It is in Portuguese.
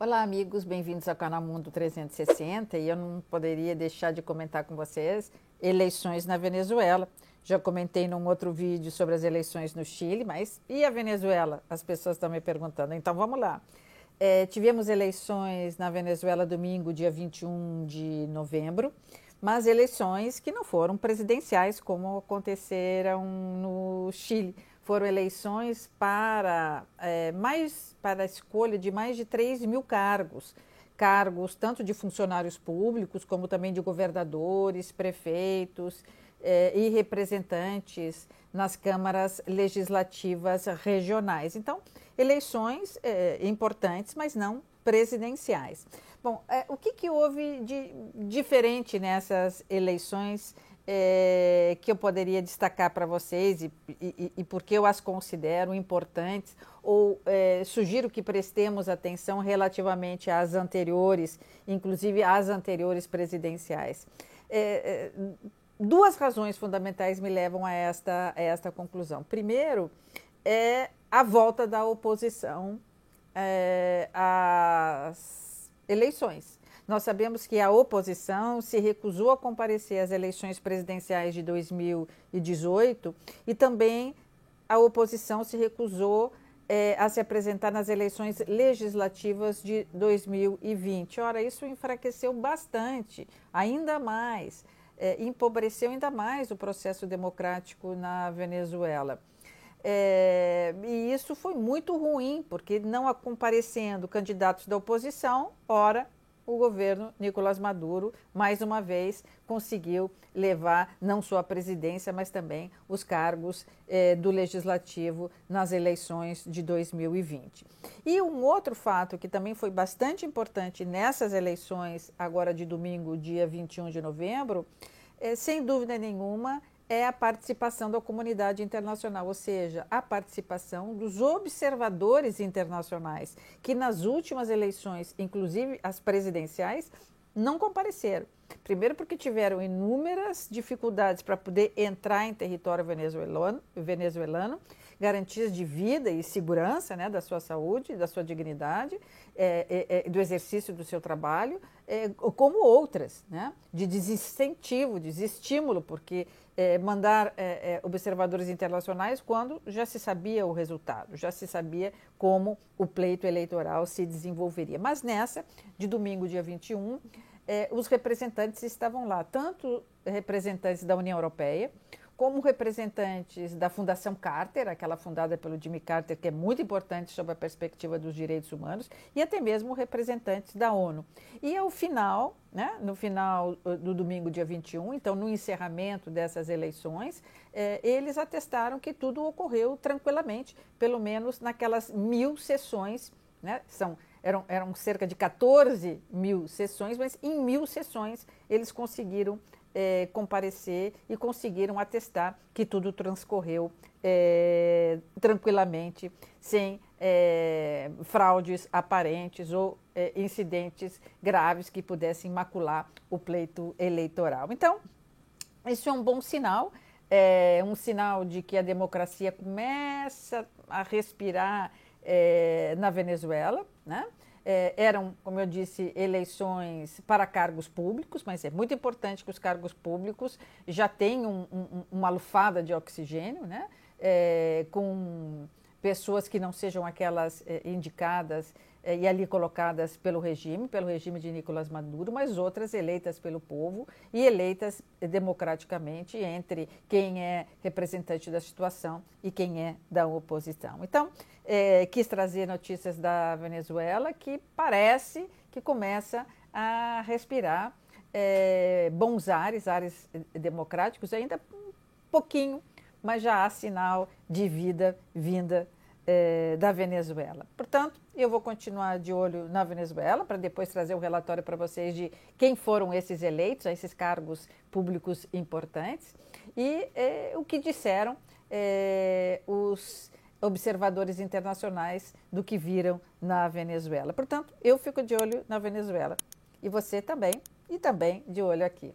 Olá, amigos, bem-vindos ao canal Mundo 360 e eu não poderia deixar de comentar com vocês eleições na Venezuela. Já comentei num outro vídeo sobre as eleições no Chile, mas e a Venezuela? As pessoas estão me perguntando. Então vamos lá. É, tivemos eleições na Venezuela domingo, dia 21 de novembro, mas eleições que não foram presidenciais, como aconteceram no Chile foram eleições para é, mais para a escolha de mais de 3 mil cargos, cargos tanto de funcionários públicos como também de governadores, prefeitos é, e representantes nas câmaras legislativas regionais. Então, eleições é, importantes, mas não presidenciais. Bom, é, o que, que houve de diferente nessas eleições? É, que eu poderia destacar para vocês e, e, e porque eu as considero importantes, ou é, sugiro que prestemos atenção relativamente às anteriores, inclusive às anteriores presidenciais. É, duas razões fundamentais me levam a esta, a esta conclusão. Primeiro, é a volta da oposição às eleições. Nós sabemos que a oposição se recusou a comparecer às eleições presidenciais de 2018 e também a oposição se recusou é, a se apresentar nas eleições legislativas de 2020. Ora, isso enfraqueceu bastante, ainda mais, é, empobreceu ainda mais o processo democrático na Venezuela. É, e isso foi muito ruim, porque não comparecendo candidatos da oposição, ora, o governo Nicolás Maduro, mais uma vez, conseguiu levar não só a presidência, mas também os cargos eh, do legislativo nas eleições de 2020. E um outro fato que também foi bastante importante nessas eleições, agora de domingo, dia 21 de novembro, eh, sem dúvida nenhuma, é a participação da comunidade internacional, ou seja, a participação dos observadores internacionais, que nas últimas eleições, inclusive as presidenciais, não compareceram. Primeiro, porque tiveram inúmeras dificuldades para poder entrar em território venezuelano, venezuelano garantias de vida e segurança né, da sua saúde, da sua dignidade, é, é, é do exercício do seu trabalho, é, como outras, né, de desincentivo, desestímulo, porque é, mandar é, observadores internacionais quando já se sabia o resultado, já se sabia como o pleito eleitoral se desenvolveria. Mas nessa, de domingo, dia 21, os representantes estavam lá, tanto representantes da União Europeia, como representantes da Fundação Carter, aquela fundada pelo Jimmy Carter, que é muito importante sob a perspectiva dos direitos humanos, e até mesmo representantes da ONU. E ao final, né, no final uh, do domingo, dia 21, então no encerramento dessas eleições, eh, eles atestaram que tudo ocorreu tranquilamente, pelo menos naquelas mil sessões, né, são eram, eram cerca de 14 mil sessões, mas em mil sessões eles conseguiram é, comparecer e conseguiram atestar que tudo transcorreu é, tranquilamente, sem é, fraudes aparentes ou é, incidentes graves que pudessem macular o pleito eleitoral. Então, isso é um bom sinal, é um sinal de que a democracia começa a respirar é, na Venezuela, né? É, eram, como eu disse, eleições para cargos públicos, mas é muito importante que os cargos públicos já tenham um, um, uma lufada de oxigênio, né? É, com pessoas que não sejam aquelas é, indicadas e ali colocadas pelo regime, pelo regime de Nicolás Maduro, mas outras eleitas pelo povo e eleitas democraticamente entre quem é representante da situação e quem é da oposição. Então, é, quis trazer notícias da Venezuela que parece que começa a respirar é, bons ares, ares democráticos, ainda um pouquinho, mas já há sinal de vida vinda é, da Venezuela. Portanto, eu vou continuar de olho na Venezuela para depois trazer o um relatório para vocês de quem foram esses eleitos esses cargos públicos importantes e é, o que disseram é, os observadores internacionais do que viram na Venezuela. Portanto, eu fico de olho na Venezuela. E você também, e também de olho aqui.